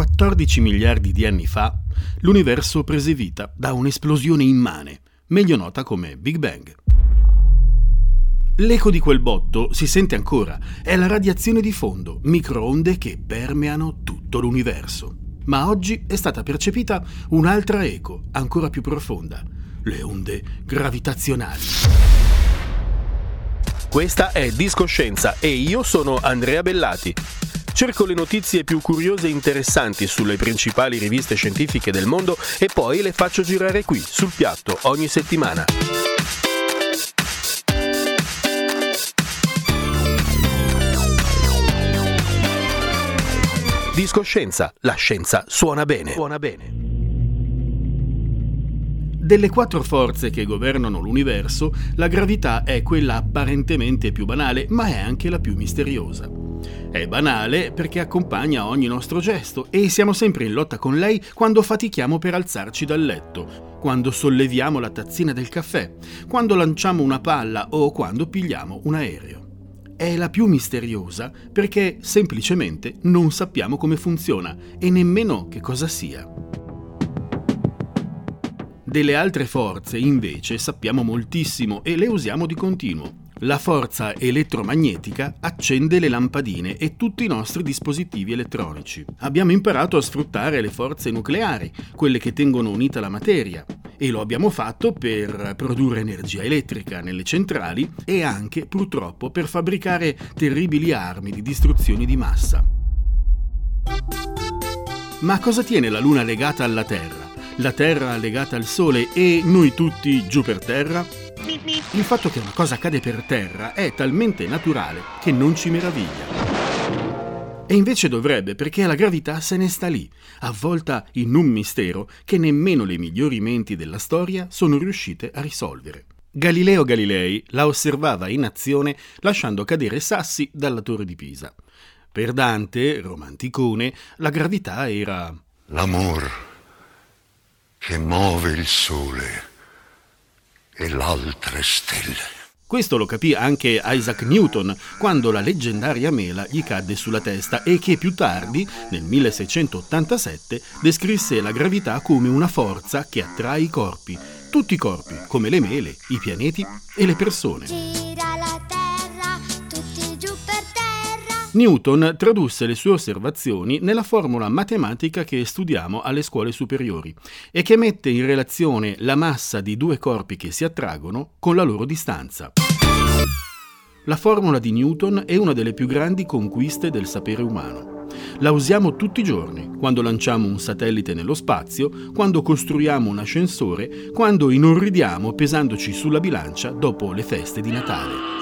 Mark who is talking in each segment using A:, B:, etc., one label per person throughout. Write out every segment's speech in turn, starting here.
A: 14 miliardi di anni fa, l'universo prese vita da un'esplosione immane, meglio nota come Big Bang. L'eco di quel botto si sente ancora, è la radiazione di fondo, microonde che permeano tutto l'universo. Ma oggi è stata percepita un'altra eco, ancora più profonda, le onde gravitazionali.
B: Questa è Discoscienza e io sono Andrea Bellati. Cerco le notizie più curiose e interessanti sulle principali riviste scientifiche del mondo e poi le faccio girare qui, sul piatto, ogni settimana. Discoscienza, la scienza suona bene. Suona bene.
A: Delle quattro forze che governano l'universo, la gravità è quella apparentemente più banale, ma è anche la più misteriosa. È banale perché accompagna ogni nostro gesto e siamo sempre in lotta con lei quando fatichiamo per alzarci dal letto, quando solleviamo la tazzina del caffè, quando lanciamo una palla o quando pigliamo un aereo. È la più misteriosa perché semplicemente non sappiamo come funziona e nemmeno che cosa sia. Delle altre forze, invece, sappiamo moltissimo e le usiamo di continuo. La forza elettromagnetica accende le lampadine e tutti i nostri dispositivi elettronici. Abbiamo imparato a sfruttare le forze nucleari, quelle che tengono unita la materia, e lo abbiamo fatto per produrre energia elettrica nelle centrali e anche, purtroppo, per fabbricare terribili armi di distruzione di massa. Ma cosa tiene la Luna legata alla Terra? La Terra legata al Sole e noi tutti giù per terra? Il fatto che una cosa cade per terra è talmente naturale che non ci meraviglia. E invece dovrebbe, perché la gravità se ne sta lì, avvolta in un mistero che nemmeno le migliori menti della storia sono riuscite a risolvere. Galileo Galilei la osservava in azione lasciando cadere sassi dalla torre di Pisa. Per Dante, romanticone, la gravità era
C: l'amor che muove il sole e l'altre stelle.
A: Questo lo capì anche Isaac Newton quando la leggendaria mela gli cadde sulla testa e che più tardi, nel 1687, descrisse la gravità come una forza che attrae i corpi, tutti i corpi, come le mele, i pianeti e le persone. Newton tradusse le sue osservazioni nella formula matematica che studiamo alle scuole superiori e che mette in relazione la massa di due corpi che si attraggono con la loro distanza. La formula di Newton è una delle più grandi conquiste del sapere umano. La usiamo tutti i giorni, quando lanciamo un satellite nello spazio, quando costruiamo un ascensore, quando inorridiamo pesandoci sulla bilancia dopo le feste di Natale.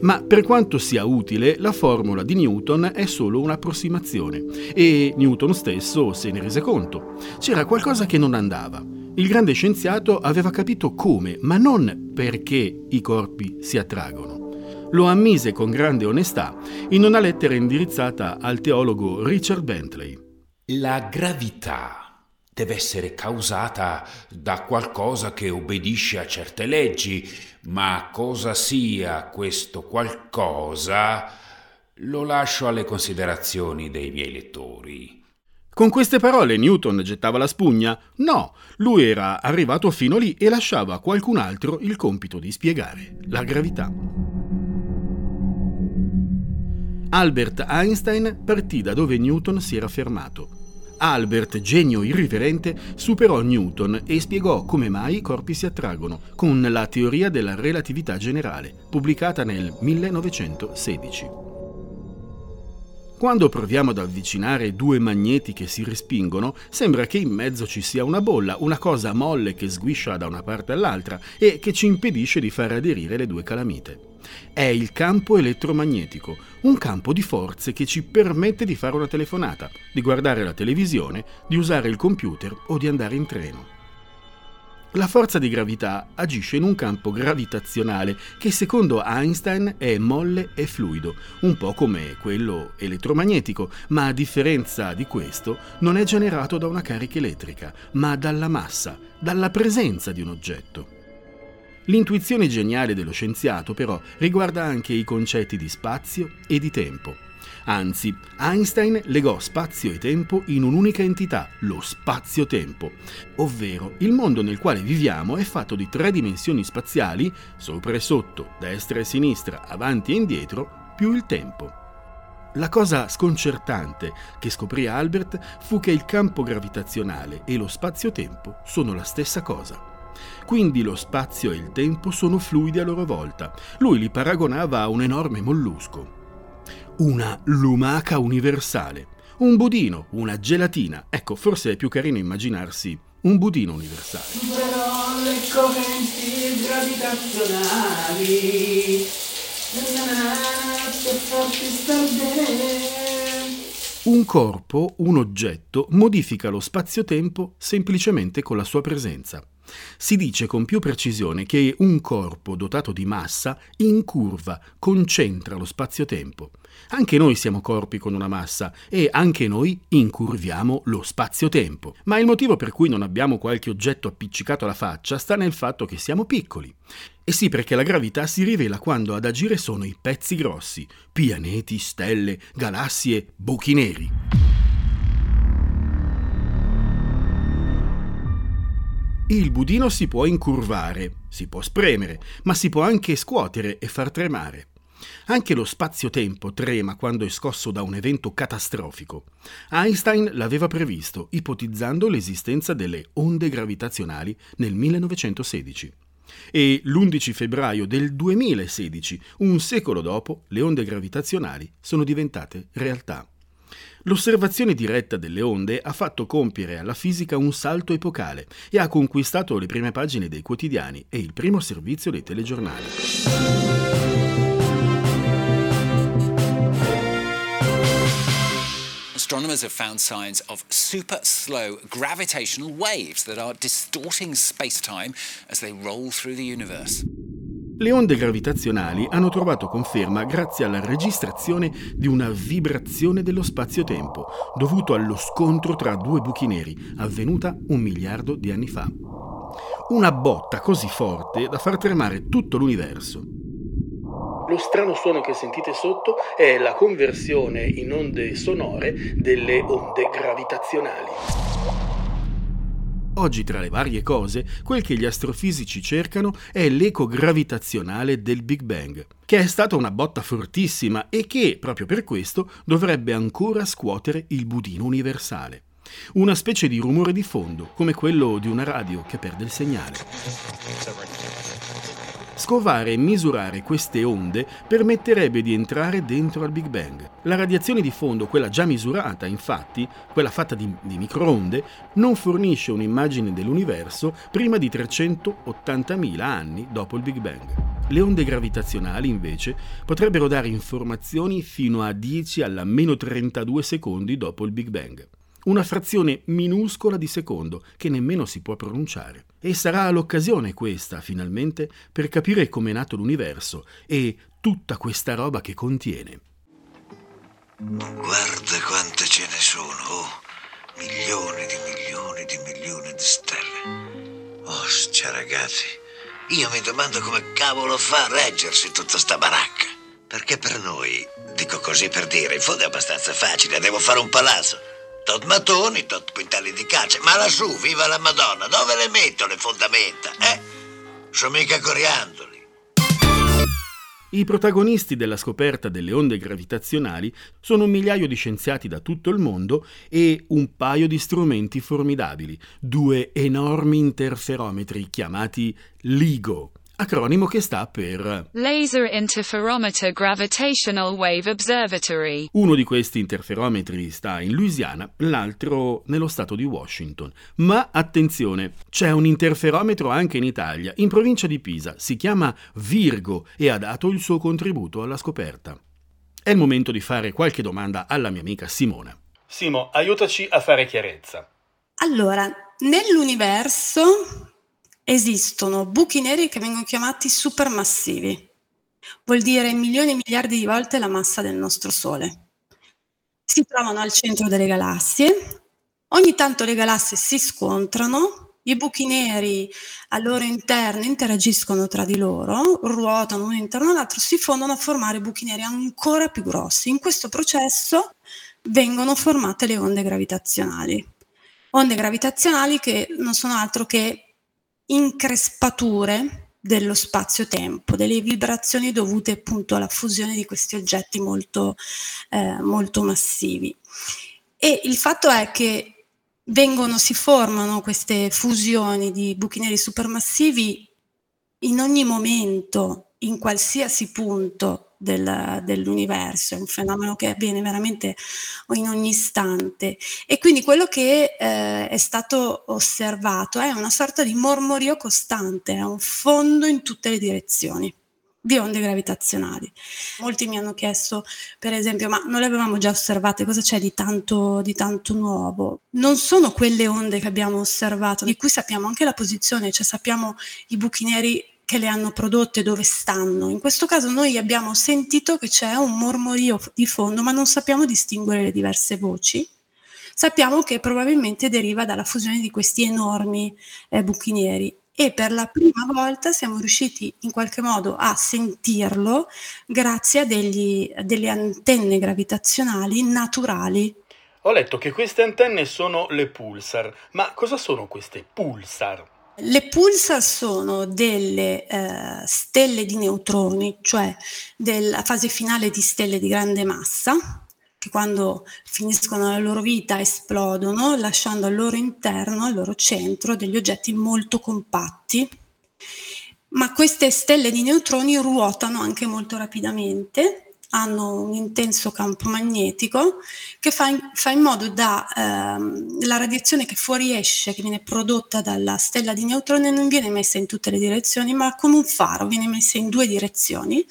A: Ma per quanto sia utile, la formula di Newton è solo un'approssimazione e Newton stesso se ne rese conto. C'era qualcosa che non andava. Il grande scienziato aveva capito come, ma non perché i corpi si attraggono. Lo ammise con grande onestà in una lettera indirizzata al teologo Richard Bentley.
D: La gravità deve essere causata da qualcosa che obbedisce a certe leggi, ma cosa sia questo qualcosa lo lascio alle considerazioni dei miei lettori.
A: Con queste parole Newton gettava la spugna? No, lui era arrivato fino lì e lasciava a qualcun altro il compito di spiegare la gravità. Albert Einstein partì da dove Newton si era fermato Albert, genio irriverente, superò Newton e spiegò come mai i corpi si attraggono con la teoria della relatività generale, pubblicata nel 1916. Quando proviamo ad avvicinare due magneti che si respingono, sembra che in mezzo ci sia una bolla, una cosa molle che sguiscia da una parte all'altra e che ci impedisce di far aderire le due calamite. È il campo elettromagnetico, un campo di forze che ci permette di fare una telefonata, di guardare la televisione, di usare il computer o di andare in treno. La forza di gravità agisce in un campo gravitazionale che secondo Einstein è molle e fluido, un po' come quello elettromagnetico, ma a differenza di questo non è generato da una carica elettrica, ma dalla massa, dalla presenza di un oggetto. L'intuizione geniale dello scienziato però riguarda anche i concetti di spazio e di tempo. Anzi, Einstein legò spazio e tempo in un'unica entità, lo spazio-tempo, ovvero il mondo nel quale viviamo è fatto di tre dimensioni spaziali, sopra e sotto, destra e sinistra, avanti e indietro, più il tempo. La cosa sconcertante che scoprì Albert fu che il campo gravitazionale e lo spazio-tempo sono la stessa cosa. Quindi lo spazio e il tempo sono fluidi a loro volta. Lui li paragonava a un enorme mollusco una lumaca universale. Un budino, una gelatina. Ecco, forse è più carino immaginarsi un budino universale. Però le correnti gravitazionali un corpo, un oggetto, modifica lo spazio-tempo semplicemente con la sua presenza. Si dice con più precisione che un corpo dotato di massa incurva, concentra lo spazio-tempo. Anche noi siamo corpi con una massa e anche noi incurviamo lo spazio-tempo. Ma il motivo per cui non abbiamo qualche oggetto appiccicato alla faccia sta nel fatto che siamo piccoli. E sì, perché la gravità si rivela quando ad agire sono i pezzi grossi, pianeti, stelle, galassie, buchi neri. Il budino si può incurvare, si può spremere, ma si può anche scuotere e far tremare. Anche lo spazio-tempo trema quando è scosso da un evento catastrofico. Einstein l'aveva previsto, ipotizzando l'esistenza delle onde gravitazionali nel 1916. E l'11 febbraio del 2016, un secolo dopo, le onde gravitazionali sono diventate realtà. L'osservazione diretta delle onde ha fatto compiere alla fisica un salto epocale e ha conquistato le prime pagine dei quotidiani e il primo servizio dei telegiornali. Astronomers have found signs of super slow gravitational waves that are distorting space-time as they roll through the universe. Le onde gravitazionali hanno trovato conferma grazie alla registrazione di una vibrazione dello spazio-tempo, dovuto allo scontro tra due buchi neri, avvenuta un miliardo di anni fa. Una botta così forte da far tremare tutto l'universo. Lo strano suono che sentite sotto è la conversione in onde sonore delle onde gravitazionali. Oggi tra le varie cose, quel che gli astrofisici cercano è l'eco gravitazionale del Big Bang, che è stata una botta fortissima e che, proprio per questo, dovrebbe ancora scuotere il budino universale. Una specie di rumore di fondo, come quello di una radio che perde il segnale. Scovare e misurare queste onde permetterebbe di entrare dentro al Big Bang. La radiazione di fondo, quella già misurata, infatti, quella fatta di, di microonde, non fornisce un'immagine dell'universo prima di 380.000 anni dopo il Big Bang. Le onde gravitazionali, invece, potrebbero dare informazioni fino a 10 alla meno 32 secondi dopo il Big Bang una frazione minuscola di secondo che nemmeno si può pronunciare. E sarà l'occasione questa, finalmente, per capire com'è nato l'universo e tutta questa roba che contiene.
E: Guarda quante ce ne sono, oh, milioni di milioni di milioni di stelle. Oh, stia ragazzi, io mi domando come cavolo fa a reggersi tutta sta baracca. Perché per noi, dico così per dire, in fondo è abbastanza facile, devo fare un palazzo. Tot mattoni, tot quintali di calce. Ma lassù, viva la Madonna, dove le metto le fondamenta? Eh? Sono mica coriandoli.
A: I protagonisti della scoperta delle onde gravitazionali sono un migliaio di scienziati da tutto il mondo e un paio di strumenti formidabili, due enormi interferometri chiamati LIGO, acronimo che sta per
F: Laser Interferometer Gravitational Wave Observatory.
A: Uno di questi interferometri sta in Louisiana, l'altro nello stato di Washington. Ma attenzione, c'è un interferometro anche in Italia, in provincia di Pisa, si chiama Virgo e ha dato il suo contributo alla scoperta. È il momento di fare qualche domanda alla mia amica Simona.
B: Simo, aiutaci a fare chiarezza.
G: Allora, nell'universo esistono buchi neri che vengono chiamati supermassivi. Vuol dire milioni e miliardi di volte la massa del nostro Sole. Si trovano al centro delle galassie. Ogni tanto le galassie si scontrano, i buchi neri al loro interno interagiscono tra di loro, ruotano uno intorno all'altro, si fondono a formare buchi neri ancora più grossi. In questo processo vengono formate le onde gravitazionali. Onde gravitazionali che non sono altro che increspature dello spazio-tempo, delle vibrazioni dovute appunto alla fusione di questi oggetti molto, eh, molto massivi. E il fatto è che vengono, si formano queste fusioni di buchi neri supermassivi in ogni momento, in qualsiasi punto del, dell'universo, è un fenomeno che avviene veramente in ogni istante. E quindi quello che eh, è stato osservato è una sorta di mormorio costante, è un fondo in tutte le direzioni di onde gravitazionali. Molti mi hanno chiesto, per esempio, ma non le avevamo già osservate, cosa c'è di tanto, di tanto nuovo? Non sono quelle onde che abbiamo osservato, di cui sappiamo anche la posizione, cioè sappiamo i buchi neri che le hanno prodotte dove stanno. In questo caso noi abbiamo sentito che c'è un mormorio di fondo, ma non sappiamo distinguere le diverse voci. Sappiamo che probabilmente deriva dalla fusione di questi enormi eh, buchi neri e per la prima volta siamo riusciti in qualche modo a sentirlo grazie a degli, delle antenne gravitazionali naturali.
B: Ho letto che queste antenne sono le pulsar, ma cosa sono queste pulsar?
G: Le pulsar sono delle eh, stelle di neutroni, cioè della fase finale di stelle di grande massa, che quando finiscono la loro vita esplodono, lasciando al loro interno, al loro centro, degli oggetti molto compatti. Ma queste stelle di neutroni ruotano anche molto rapidamente hanno un intenso campo magnetico che fa in, fa in modo da ehm, la radiazione che fuoriesce, che viene prodotta dalla stella di neutroni, non viene messa in tutte le direzioni, ma come un faro, viene messa in due direzioni.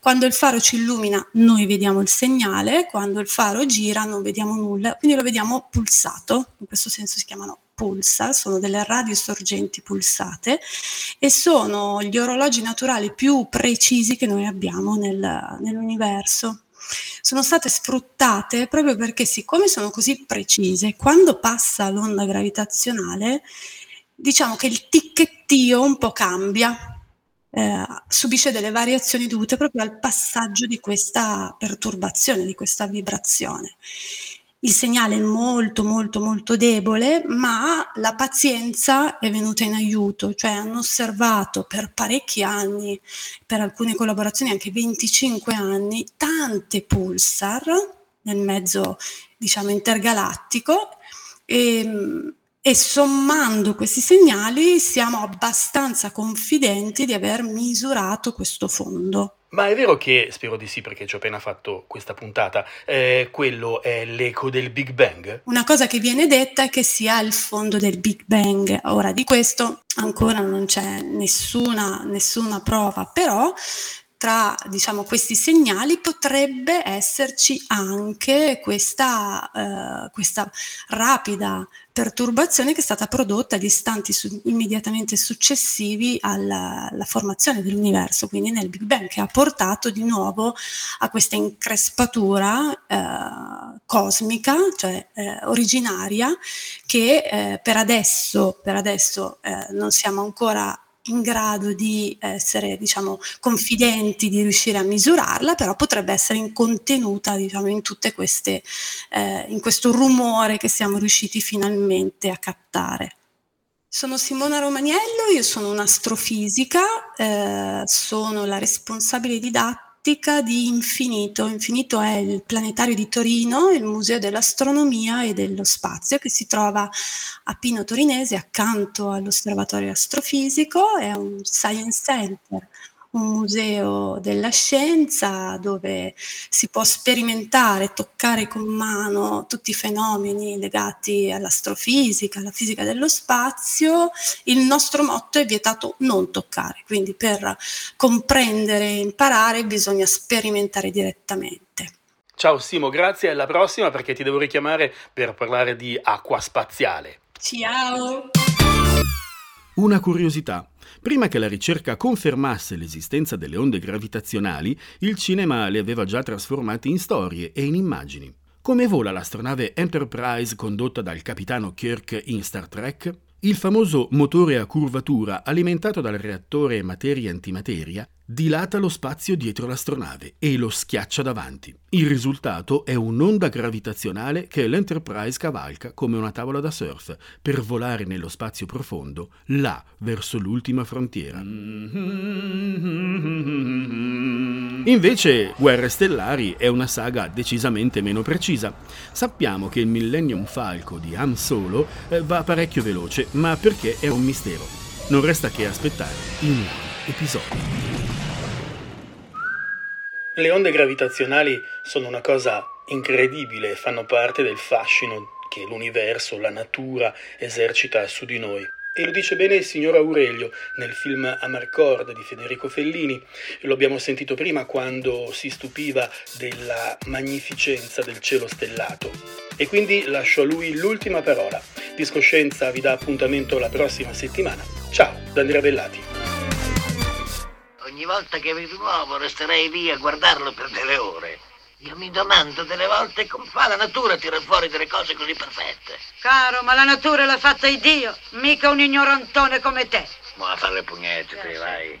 G: Quando il faro ci illumina noi vediamo il segnale, quando il faro gira non vediamo nulla, quindi lo vediamo pulsato, in questo senso si chiamano pulsar, sono delle radiosorgenti pulsate e sono gli orologi naturali più precisi che noi abbiamo nel, nell'universo. Sono state sfruttate proprio perché siccome sono così precise, quando passa l'onda gravitazionale, diciamo che il ticchettio un po' cambia, eh, subisce delle variazioni dovute proprio al passaggio di questa perturbazione, di questa vibrazione il segnale è molto molto molto debole, ma la pazienza è venuta in aiuto, cioè hanno osservato per parecchi anni, per alcune collaborazioni anche 25 anni, tante pulsar nel mezzo diciamo intergalattico e, e sommando questi segnali siamo abbastanza confidenti di aver misurato questo fondo.
B: Ma è vero che, spero di sì perché ci ho appena fatto questa puntata, eh, quello è l'eco del Big Bang?
G: Una cosa che viene detta è che sia il fondo del Big Bang. Ora di questo ancora non c'è nessuna, nessuna prova, però tra diciamo, questi segnali potrebbe esserci anche questa, eh, questa rapida perturbazione che è stata prodotta agli istanti su- immediatamente successivi alla, alla, formazione dell'universo, quindi nel Big Bang, che ha portato di nuovo a questa increspatura eh, cosmica, cioè eh, originaria, che eh, per adesso, per adesso eh, non siamo ancora in grado di essere diciamo, confidenti di riuscire a misurarla, però potrebbe essere contenuta diciamo, in tutte queste, eh, in questo rumore che siamo riusciti finalmente a captare. Sono Simona Romaniello, io sono un'astrofisica, eh, sono la responsabile didattica tematica di Infinito. Infinito è il planetario di Torino, il museo dell'astronomia e dello spazio che si trova a Pino Torinese accanto all'osservatorio astrofisico, è un science center un museo della scienza dove si può sperimentare, toccare con mano tutti i fenomeni legati all'astrofisica, alla fisica dello spazio. Il nostro motto è vietato non toccare, quindi per comprendere e imparare bisogna sperimentare direttamente.
A: Ciao Simo, grazie, alla prossima perché ti devo richiamare per parlare di acqua spaziale.
G: Ciao!
A: Una curiosità. Prima che la ricerca confermasse l'esistenza delle onde gravitazionali, il cinema le aveva già trasformate in storie e in immagini. Come vola l'astronave Enterprise condotta dal capitano Kirk in Star Trek? Il famoso motore a curvatura alimentato dal reattore materia-antimateria dilata lo spazio dietro l'astronave e lo schiaccia davanti. Il risultato è un'onda gravitazionale che l'Enterprise cavalca come una tavola da surf per volare nello spazio profondo, là verso l'ultima frontiera. Invece Guerre Stellari è una saga decisamente meno precisa. Sappiamo che il Millennium Falco di Han Solo eh, va parecchio veloce, ma perché è un mistero. Non resta che aspettare i nuovi episodi. Le onde gravitazionali sono una cosa incredibile, fanno parte del fascino che l'universo, la natura esercita su di noi. E lo dice bene il signor Aurelio nel film Amarcord di Federico Fellini. Lo abbiamo sentito prima quando si stupiva della magnificenza del cielo stellato. E quindi lascio a lui l'ultima parola. Discoscienza vi dà appuntamento la prossima settimana. Ciao, da Andrea Bellati
E: ogni volta che vedo un uovo resterei lì a guardarlo per delle ore. Io mi domando delle volte come fa la natura a tirare fuori delle cose così perfette.
H: Caro, ma la natura l'ha fatta Dio, mica un ignorantone come te.
E: Ma a fare le pugnette, te, vai.